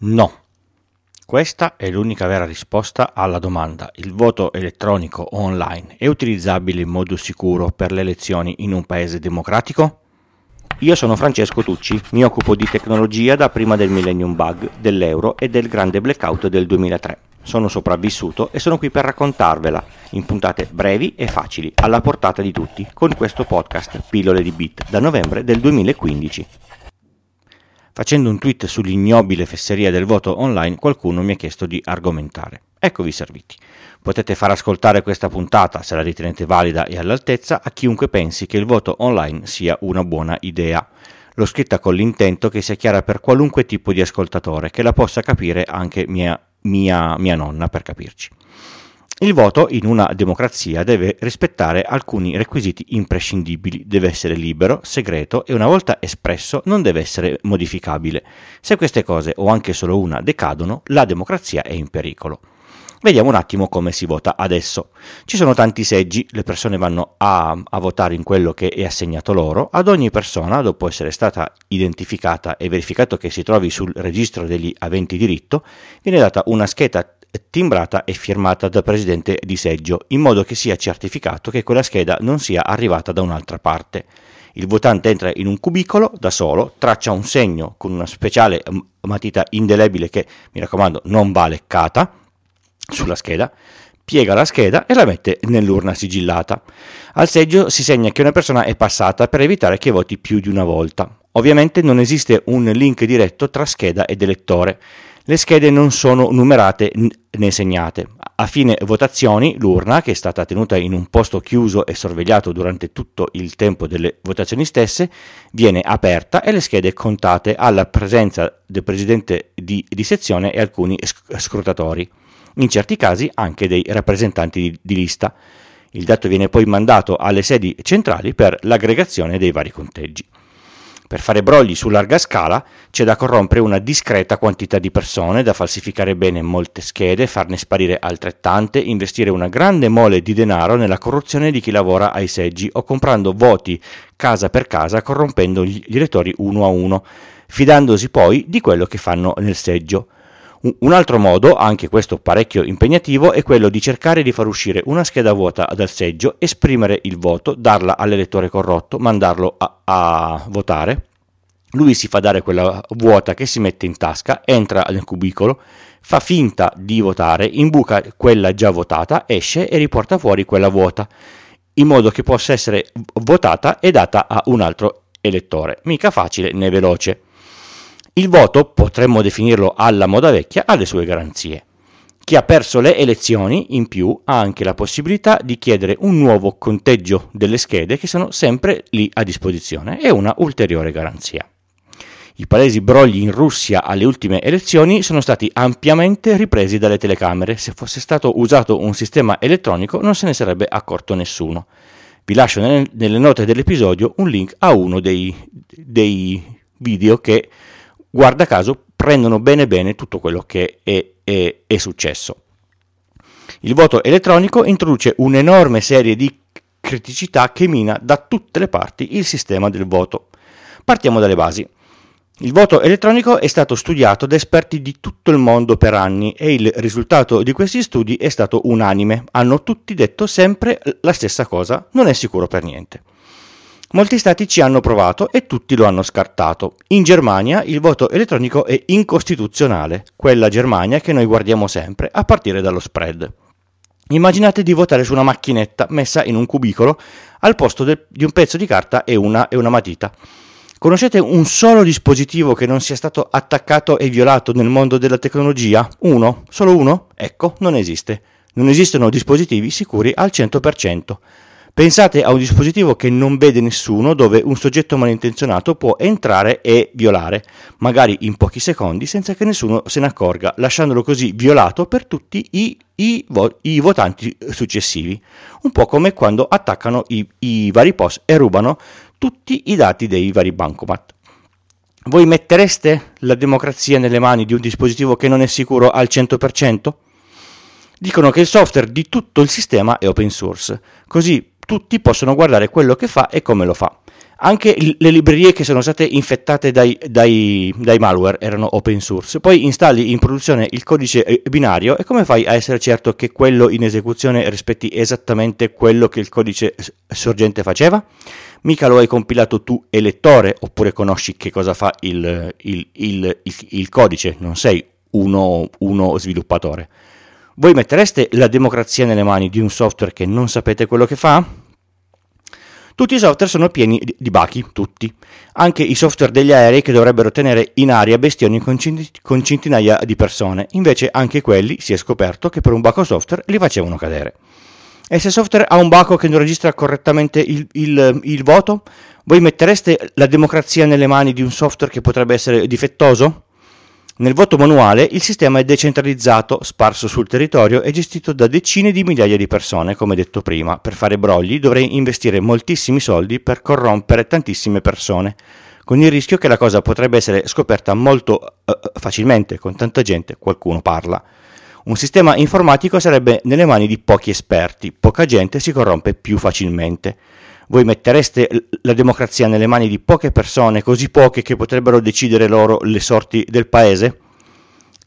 No. Questa è l'unica vera risposta alla domanda il voto elettronico online è utilizzabile in modo sicuro per le elezioni in un paese democratico? Io sono Francesco Tucci, mi occupo di tecnologia da prima del millennium bug, dell'euro e del grande blackout del 2003. Sono sopravvissuto e sono qui per raccontarvela in puntate brevi e facili, alla portata di tutti, con questo podcast Pillole di Bit da novembre del 2015. Facendo un tweet sull'ignobile fesseria del voto online, qualcuno mi ha chiesto di argomentare. Eccovi serviti. Potete far ascoltare questa puntata, se la ritenete valida e all'altezza, a chiunque pensi che il voto online sia una buona idea. L'ho scritta con l'intento che sia chiara per qualunque tipo di ascoltatore, che la possa capire anche mia, mia, mia nonna, per capirci. Il voto in una democrazia deve rispettare alcuni requisiti imprescindibili, deve essere libero, segreto e una volta espresso non deve essere modificabile. Se queste cose o anche solo una decadono, la democrazia è in pericolo. Vediamo un attimo come si vota adesso. Ci sono tanti seggi, le persone vanno a, a, votare in quello che è assegnato loro. Ad ogni persona, dopo essere stata identificata e verificato che si trovi sul registro degli aventi diritto, viene data una scheda timbrata e firmata dal presidente di seggio, in modo che sia certificato che quella scheda non sia arrivata da un'altra parte. Il votante entra in un cubicolo da solo, traccia un segno con una speciale matita indelebile che, mi raccomando, non va leccata sulla scheda, piega la scheda e la mette nell'urna sigillata. Al seggio si segna che una persona è passata per evitare che voti più di una volta. Ovviamente non esiste un link diretto tra scheda ed elettore. Le schede non sono numerate né segnate. A fine votazioni, l'urna, che è stata tenuta in un posto chiuso e sorvegliato durante tutto il tempo delle votazioni stesse, viene aperta e le schede contate alla presenza del presidente di, di sezione e alcuni scrutatori, in certi casi anche dei rappresentanti di, di lista. Il dato viene poi mandato alle sedi centrali per l'aggregazione dei vari conteggi. Per fare brogli su larga scala c'è da corrompere una discreta quantità di persone, da falsificare bene molte schede, farne sparire altrettante, investire una grande mole di denaro nella corruzione di chi lavora ai seggi o comprando voti casa per casa corrompendo gli elettori uno a uno, fidandosi poi di quello che fanno nel seggio. Un altro modo, anche questo parecchio impegnativo, è quello di cercare di far uscire una scheda vuota dal seggio, esprimere il voto, darla all'elettore corrotto, mandarlo a, a votare. Lui si fa dare quella vuota che si mette in tasca, entra nel cubicolo, fa finta di votare, imbuca quella già votata, esce e riporta fuori quella vuota, in modo che possa essere votata e data a un altro elettore. Mica facile né veloce. Il voto, potremmo definirlo alla moda vecchia, ha le sue garanzie. Chi ha perso le elezioni, in più, ha anche la possibilità di chiedere un nuovo conteggio delle schede che sono sempre lì a disposizione e una ulteriore garanzia. I palesi brogli in Russia alle ultime elezioni sono stati ampiamente ripresi dalle telecamere. Se fosse stato usato un sistema elettronico non se ne sarebbe accorto nessuno. Vi lascio nelle note dell'episodio un link a uno dei, dei video che guarda caso, prendono bene bene tutto quello che è, è, è successo. Il voto elettronico introduce un'enorme serie di criticità che mina da tutte le parti il sistema del voto. Partiamo dalle basi. Il voto elettronico è stato studiato da esperti di tutto il mondo per anni e il risultato di questi studi è stato unanime. Hanno tutti detto sempre la stessa cosa, non è sicuro per niente. Molti stati ci hanno provato e tutti lo hanno scartato. In Germania il voto elettronico è incostituzionale, quella Germania che noi guardiamo sempre, a partire dallo spread. Immaginate di votare su una macchinetta messa in un cubicolo al posto de- di un pezzo di carta e una, e una matita. Conoscete un solo dispositivo che non sia stato attaccato e violato nel mondo della tecnologia? Uno? Solo uno? Ecco, non esiste. Non esistono dispositivi sicuri al 100%. Pensate a un dispositivo che non vede nessuno, dove un soggetto malintenzionato può entrare e violare, magari in pochi secondi, senza che nessuno se ne accorga, lasciandolo così violato per tutti i, i, i votanti successivi. Un po' come quando attaccano i, i vari post e rubano tutti i dati dei vari bancomat. Voi mettereste la democrazia nelle mani di un dispositivo che non è sicuro al 100%? Dicono che il software di tutto il sistema è open source, così tutti possono guardare quello che fa e come lo fa. Anche le librerie che sono state infettate dai, dai, dai, malware erano open source. Poi installi in produzione il codice eh, binario e come fai a essere certo che quello in esecuzione rispetti esattamente quello che il codice sorgente faceva? Mica lo hai compilato tu e lettore, oppure conosci che cosa fa il, il, il, il codice, non sei uno, uno sviluppatore. Voi mettereste la democrazia nelle mani di un software che non sapete quello che fa? Tutti i software sono pieni di bachi, tutti. Anche i software degli aerei che dovrebbero tenere in aria bestioni con, centinaia di persone. Invece anche quelli si è scoperto che per un baco software li facevano cadere. E se il software ha un baco che non registra correttamente il, il, il voto, voi mettereste la democrazia nelle mani di un software che potrebbe essere difettoso? Nel voto manuale il sistema è decentralizzato, sparso sul territorio e gestito da decine di migliaia di persone, come detto prima. Per fare brogli dovrei investire moltissimi soldi per corrompere tantissime persone, con il rischio che la cosa potrebbe essere scoperta molto uh, facilmente, con tanta gente, qualcuno parla. Un sistema informatico sarebbe nelle mani di pochi esperti, poca gente si corrompe più facilmente. Voi mettereste la democrazia nelle mani di poche persone, così poche che potrebbero decidere loro le sorti del paese?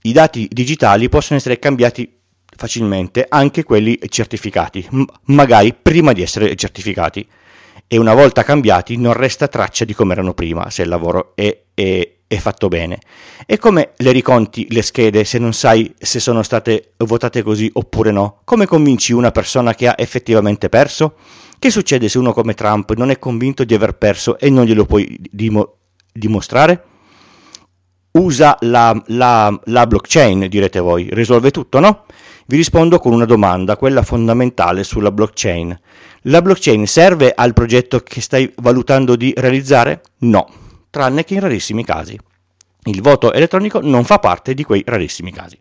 I dati digitali possono essere cambiati facilmente, anche quelli certificati, magari prima di essere certificati. E una volta cambiati non resta traccia di come erano prima, se il lavoro è, è, è fatto bene. E come le riconti le schede se non sai se sono state votate così oppure no? Come convinci una persona che ha effettivamente perso? Che succede se uno come Trump non è convinto di aver perso e non glielo puoi dimo- dimostrare? Usa la, la, la blockchain, direte voi, risolve tutto, no? Vi rispondo con una domanda, quella fondamentale sulla blockchain. La blockchain serve al progetto che stai valutando di realizzare? No, tranne che in rarissimi casi. Il voto elettronico non fa parte di quei rarissimi casi.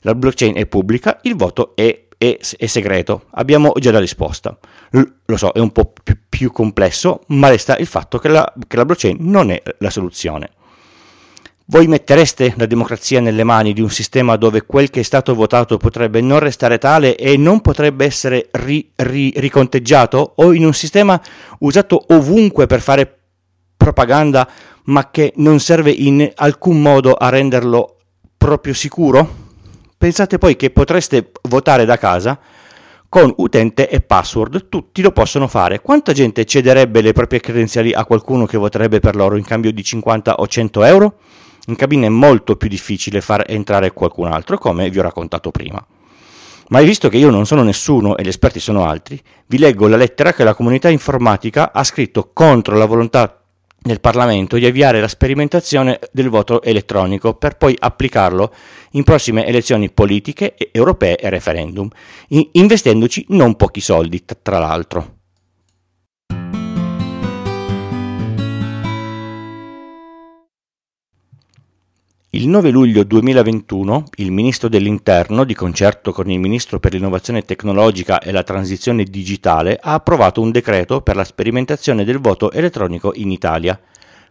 La blockchain è pubblica, il voto è è, è segreto. Abbiamo già la risposta. Lo so, è un po' più, più complesso, ma resta il fatto che la, che la blockchain non è la soluzione. Voi mettereste la democrazia nelle mani di un sistema dove quel che è stato votato potrebbe non restare tale e non potrebbe essere ri, ri, riconteggiato? O in un sistema usato ovunque per fare propaganda ma che non serve in alcun modo a renderlo proprio sicuro? Pensate poi che potreste votare da casa con utente e password, tutti lo possono fare. Quanta gente cederebbe le proprie credenziali a qualcuno che voterebbe per loro in cambio di 50 o 100 euro? In cabina è molto più difficile far entrare qualcun altro, come vi ho raccontato prima. Ma visto che io non sono nessuno e gli esperti sono altri, vi leggo la lettera che la comunità informatica ha scritto contro la volontà nel Parlamento di avviare la sperimentazione del voto elettronico per poi applicarlo in prossime elezioni politiche, europee e referendum, investendoci non pochi soldi, tra l'altro. Il 9 luglio 2021 il Ministro dell'Interno, di concerto con il Ministro per l'innovazione tecnologica e la transizione digitale, ha approvato un decreto per la sperimentazione del voto elettronico in Italia,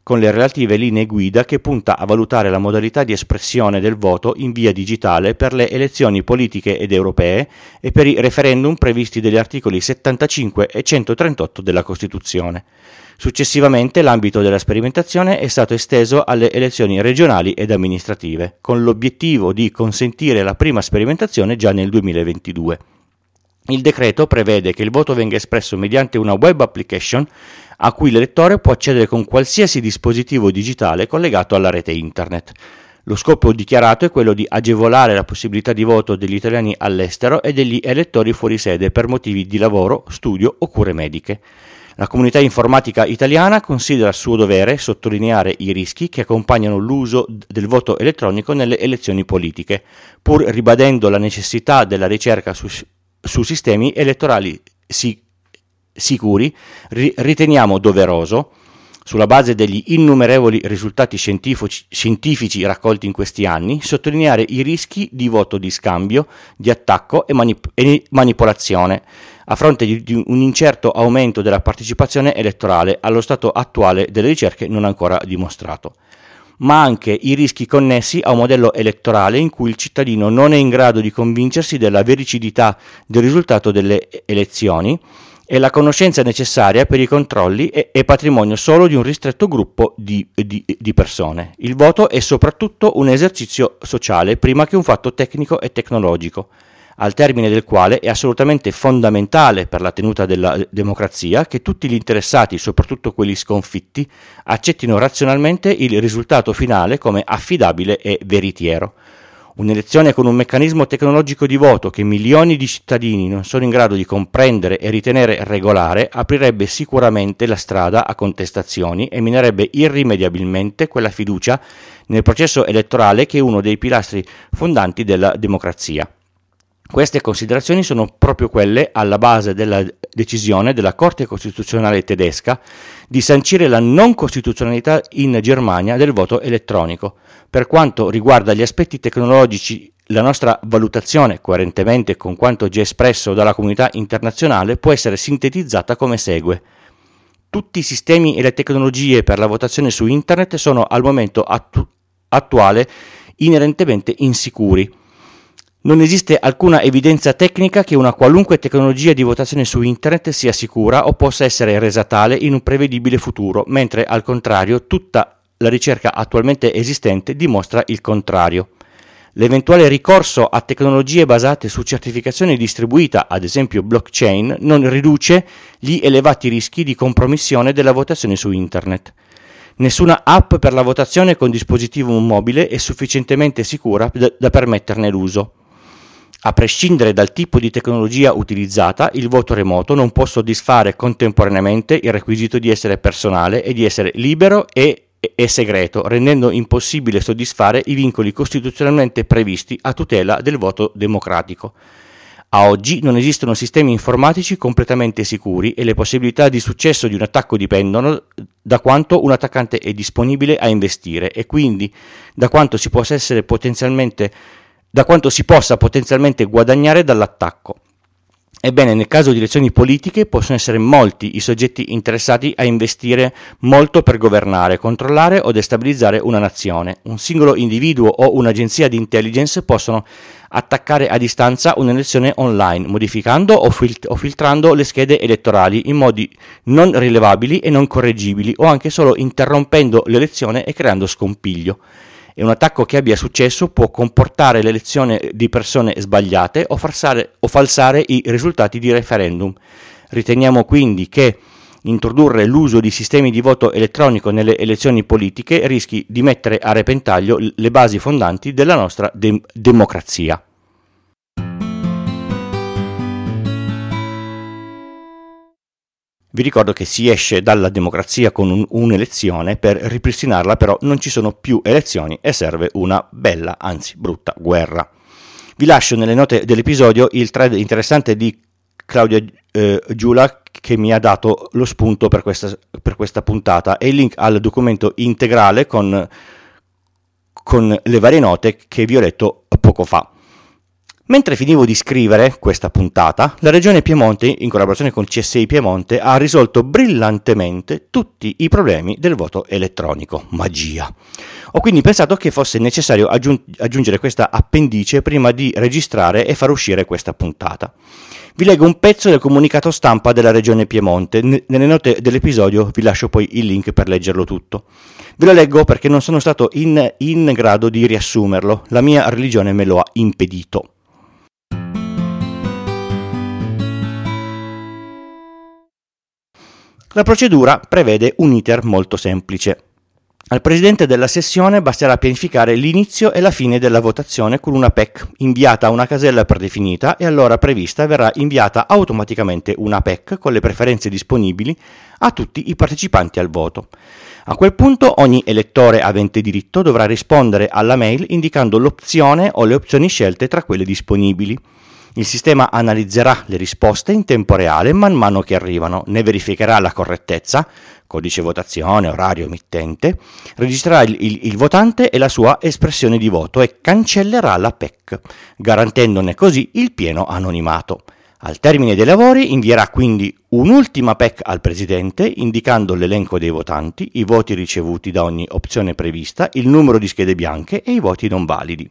con le relative linee guida che punta a valutare la modalità di espressione del voto in via digitale per le elezioni politiche ed europee e per i referendum previsti dagli articoli 75 e 138 della Costituzione. Successivamente l'ambito della sperimentazione è stato esteso alle elezioni regionali ed amministrative, con l'obiettivo di consentire la prima sperimentazione già nel 2022. Il decreto prevede che il voto venga espresso mediante una web application a cui l'elettore può accedere con qualsiasi dispositivo digitale collegato alla rete internet. Lo scopo dichiarato è quello di agevolare la possibilità di voto degli italiani all'estero e degli elettori fuori sede per motivi di lavoro, studio o cure mediche. La comunità informatica italiana considera suo dovere sottolineare i rischi che accompagnano l'uso del voto elettronico nelle elezioni politiche, pur ribadendo la necessità della ricerca su, su sistemi elettorali si, sicuri, ri, riteniamo doveroso. Sulla base degli innumerevoli risultati scientifici, raccolti in questi anni, sottolineare i rischi di voto di scambio, di attacco e, manip- e manipolazione, a fronte di, di, un incerto aumento della partecipazione elettorale allo stato attuale delle ricerche non ancora dimostrato ma anche i rischi connessi a un modello elettorale in cui il cittadino non è in grado di convincersi della vericidità del risultato delle elezioni e la conoscenza necessaria per i controlli è, patrimonio solo di un ristretto gruppo di, di, di, persone. Il voto è soprattutto un esercizio sociale prima che un fatto tecnico e tecnologico, al termine del quale è assolutamente fondamentale per la tenuta della democrazia che tutti gli interessati, soprattutto quelli sconfitti, accettino razionalmente il risultato finale come affidabile e veritiero. Un'elezione con un meccanismo tecnologico di voto che milioni di cittadini non sono in grado di comprendere e ritenere regolare aprirebbe sicuramente la strada a contestazioni e minerebbe irrimediabilmente quella fiducia nel processo elettorale che è uno dei pilastri fondanti della democrazia. Queste considerazioni sono proprio quelle alla base della decisione della Corte Costituzionale tedesca di sancire la non costituzionalità in Germania del voto elettronico. Per quanto riguarda gli aspetti tecnologici, la nostra valutazione, coerentemente con quanto già espresso dalla comunità internazionale, può essere sintetizzata come segue. Tutti i sistemi e le tecnologie per la votazione su Internet sono al momento attu- attuale inerentemente insicuri non esiste alcuna evidenza tecnica che una qualunque tecnologia di votazione su Internet sia sicura o possa essere resa tale in un prevedibile futuro, mentre al contrario tutta la ricerca attualmente esistente dimostra il contrario. L'eventuale ricorso a tecnologie basate su certificazione distribuita, ad esempio blockchain, non riduce gli elevati rischi di compromissione della votazione su Internet. Nessuna app per la votazione con dispositivo mobile è sufficientemente sicura da, permetterne l'uso. A prescindere dal tipo di tecnologia utilizzata, il voto remoto non può soddisfare contemporaneamente il requisito di essere personale e di essere libero e, e segreto, rendendo impossibile soddisfare i vincoli costituzionalmente previsti a tutela del voto democratico. A oggi non esistono sistemi informatici completamente sicuri e le possibilità di successo di un attacco dipendono da quanto un attaccante è disponibile a investire e quindi da quanto si possa essere potenzialmente da quanto si possa potenzialmente guadagnare dall'attacco. Ebbene, nel caso di elezioni politiche possono essere molti i soggetti interessati a investire molto per governare, controllare o destabilizzare una nazione. Un singolo individuo o un'agenzia di intelligence possono attaccare a distanza un'elezione online, modificando o, fil- o filtrando le schede elettorali in modi non rilevabili e non correggibili o anche solo interrompendo l'elezione e creando scompiglio e un attacco che abbia successo può comportare l'elezione di persone sbagliate o, farsare, o falsare i risultati di referendum. Riteniamo quindi che introdurre l'uso di sistemi di voto elettronico nelle elezioni politiche rischi di mettere a repentaglio le basi fondanti della nostra de- democrazia. Vi ricordo che si esce dalla democrazia con un, un'elezione, per ripristinarla però non ci sono più elezioni e serve una bella, anzi brutta, guerra. Vi lascio nelle note dell'episodio il thread interessante di Claudia eh, Giula che mi ha dato lo spunto per questa, per questa puntata e il link al documento integrale con, con le varie note che vi ho letto poco fa. Mentre finivo di scrivere questa puntata, la Regione Piemonte, in collaborazione con CSI Piemonte, ha risolto brillantemente tutti i problemi del voto elettronico. Magia! Ho quindi pensato che fosse necessario aggiung- aggiungere questa appendice prima di registrare e far uscire questa puntata. Vi leggo un pezzo del comunicato stampa della Regione Piemonte. Nelle note dell'episodio vi lascio poi il link per leggerlo tutto. Ve lo leggo perché non sono stato in, in grado di riassumerlo. La mia religione me lo ha impedito. La procedura prevede un iter molto semplice. Al presidente della sessione basterà pianificare l'inizio e la fine della votazione con una PEC inviata a una casella predefinita e all'ora prevista verrà inviata automaticamente una PEC con le preferenze disponibili a tutti i partecipanti al voto. A quel punto ogni elettore avente diritto dovrà rispondere alla mail indicando l'opzione o le opzioni scelte tra quelle disponibili. Il sistema analizzerà le risposte in tempo reale man mano che arrivano, ne verificherà la correttezza, codice votazione, orario emittente, registrerà il, il, il, votante e la sua espressione di voto e cancellerà la PEC, garantendone così il pieno anonimato. Al termine dei lavori invierà quindi un'ultima PEC al Presidente indicando l'elenco dei votanti, i voti ricevuti da ogni opzione prevista, il numero di schede bianche e i voti non validi.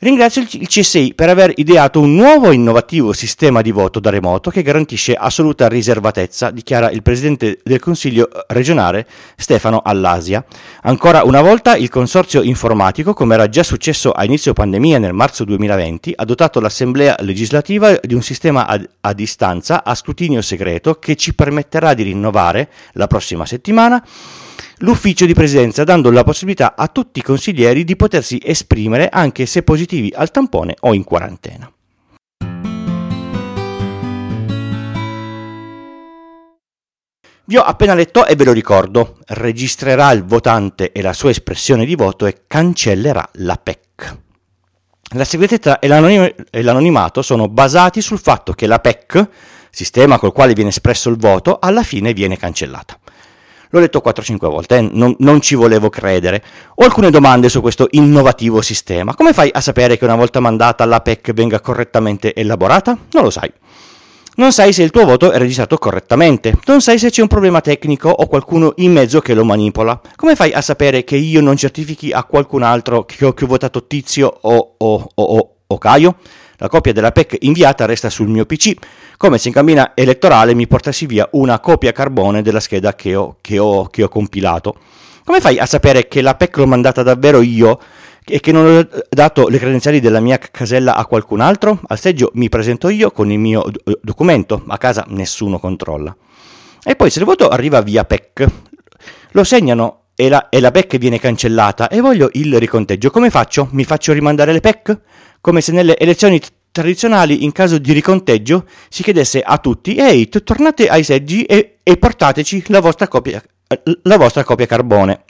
Ringrazio il CSI per aver ideato un nuovo e innovativo sistema di voto da remoto che garantisce assoluta riservatezza, dichiara il presidente del Consiglio regionale Stefano Allasia. Ancora una volta il consorzio informatico, come era già successo a inizio pandemia nel marzo 2020, ha dotato l'Assemblea legislativa di un sistema a, a distanza a scrutinio segreto che ci permetterà di rinnovare la prossima settimana l'ufficio di presidenza dando la possibilità a tutti i consiglieri di potersi esprimere anche se positivi al tampone o in quarantena. Vi ho appena letto e ve lo ricordo, registrerà il votante e la sua espressione di voto e cancellerà la PEC. La segretezza e, l'anonimato sono basati sul fatto che la PEC, sistema col quale viene espresso il voto, alla fine viene cancellata. L'ho letto 4-5 volte, eh? non, non, ci volevo credere. Ho alcune domande su questo innovativo sistema. Come fai a sapere che una volta mandata la PEC venga correttamente elaborata? Non lo sai. Non sai se il tuo voto è registrato correttamente, non sai se c'è un problema tecnico o qualcuno in mezzo che lo manipola. Come fai a sapere che io non certifichi a qualcun altro che ho, che ho votato Tizio o, o, o, o Caio? La copia della PEC inviata resta sul mio PC, come se in cabina elettorale mi portassi via una copia carbone della scheda che ho, che ho, che ho compilato. Come fai a sapere che la PEC l'ho mandata davvero io e che non ho dato le credenziali della mia casella a qualcun altro? Al seggio mi presento io con il mio documento, a casa nessuno controlla. E poi se il voto arriva via PEC, lo segnano e la, e la PEC viene cancellata e voglio il riconteggio. Come faccio? Mi faccio rimandare le PEC? Come se nelle elezioni tradizionali in caso di riconteggio si chiedesse a tutti ehi tornate ai seggi e, e portateci la vostra, copia, la vostra copia carbone.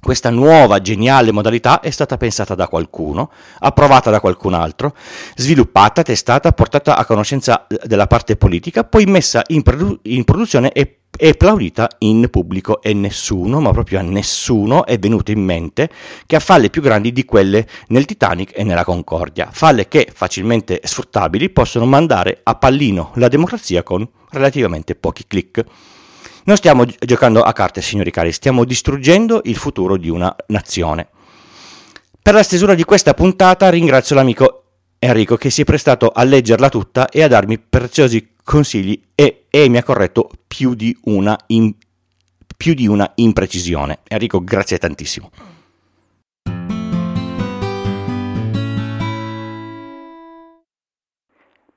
Questa nuova geniale modalità è stata pensata da qualcuno, approvata da qualcun altro, sviluppata, testata, portata a conoscenza della parte politica, poi messa in, produ- in produzione e e plaudita in pubblico e nessuno, ma proprio a nessuno, è venuto in mente che ha falle più grandi di quelle nel Titanic e nella Concordia, falle che, facilmente sfruttabili, possono mandare a pallino la democrazia con relativamente pochi clic. Non stiamo giocando a carte, signori cari, stiamo distruggendo il futuro di una nazione. Per la stesura di questa puntata ringrazio l'amico Enrico che si è prestato a leggerla tutta e a darmi preziosi consigli e, e mi ha corretto più di in, più di una imprecisione. Enrico, grazie tantissimo.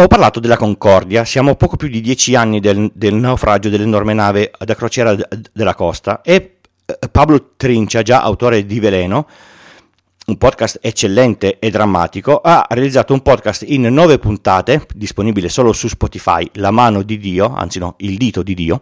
Ho parlato della Concordia, siamo a poco più di dieci anni del, del naufragio dell'enorme nave da crociera della costa e eh, Pablo Trincia, già autore di Veleno, un podcast eccellente e drammatico, ha realizzato un podcast in nove puntate, disponibile solo su Spotify, La mano di Dio, anzi no, il dito di Dio,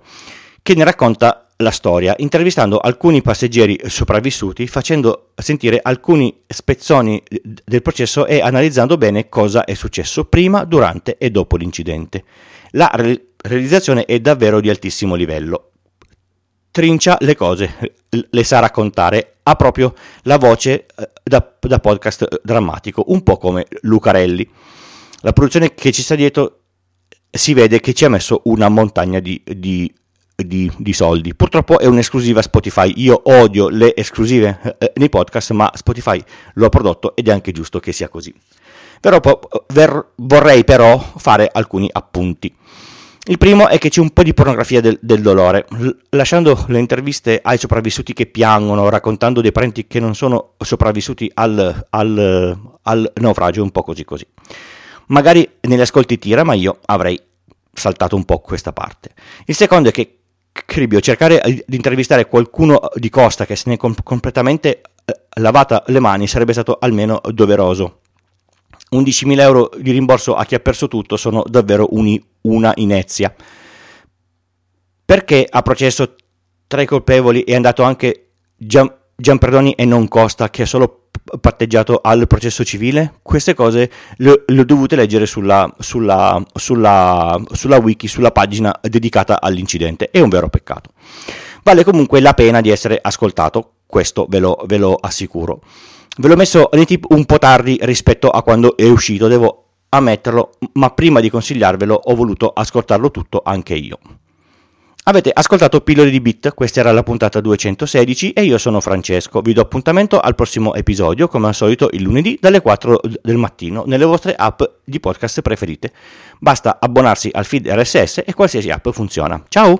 che ne racconta la storia, intervistando alcuni passeggeri sopravvissuti, facendo sentire alcuni spezzoni del processo e analizzando bene cosa è successo prima, durante e dopo l'incidente. La re- realizzazione è davvero di altissimo livello. Trincia le cose, le sa raccontare, ha proprio la voce eh, da, da podcast drammatico, un po' come Lucarelli. La produzione che ci sta dietro si vede che ci ha messo una montagna di, di, di, di soldi. Purtroppo è un'esclusiva Spotify. Io odio le esclusive eh, eh nei podcast, ma Spotify lo ha prodotto ed è anche giusto che sia così. Però, ver, vorrei però fare alcuni appunti. Il primo è che c'è un po' di pornografia del, del dolore, L- lasciando le interviste ai sopravvissuti che piangono, raccontando dei parenti che non sono sopravvissuti al, al, al naufragio, un po' così così. Magari negli ascolti tira, ma io avrei saltato un po' questa parte. Il secondo è che Cribio, cercare di intervistare qualcuno di Costa che se ne è com- completamente eh, lavata le mani sarebbe stato almeno doveroso. 11.000 euro di rimborso a chi ha perso tutto sono davvero uni, una inezia. Perché a processo tra i colpevoli è andato anche Gian, Gianperdoni e non Costa, che ha solo patteggiato al processo civile? Queste cose le, le ho dovute leggere sulla, sulla, sulla, sulla wiki, sulla pagina dedicata all'incidente. È un vero peccato. Vale comunque la pena di essere ascoltato, questo ve lo, ve lo assicuro. Ve l'ho messo nei tip un po' tardi rispetto a quando è uscito, devo ammetterlo, ma prima di consigliarvelo ho voluto ascoltarlo tutto anche io. Avete ascoltato Pillole di Bit, questa era la puntata 216 e io sono Francesco. Vi do appuntamento al prossimo episodio, come al solito il lunedì dalle 4 del mattino, nelle vostre app di podcast preferite. Basta abbonarsi al feed RSS e qualsiasi app funziona. Ciao!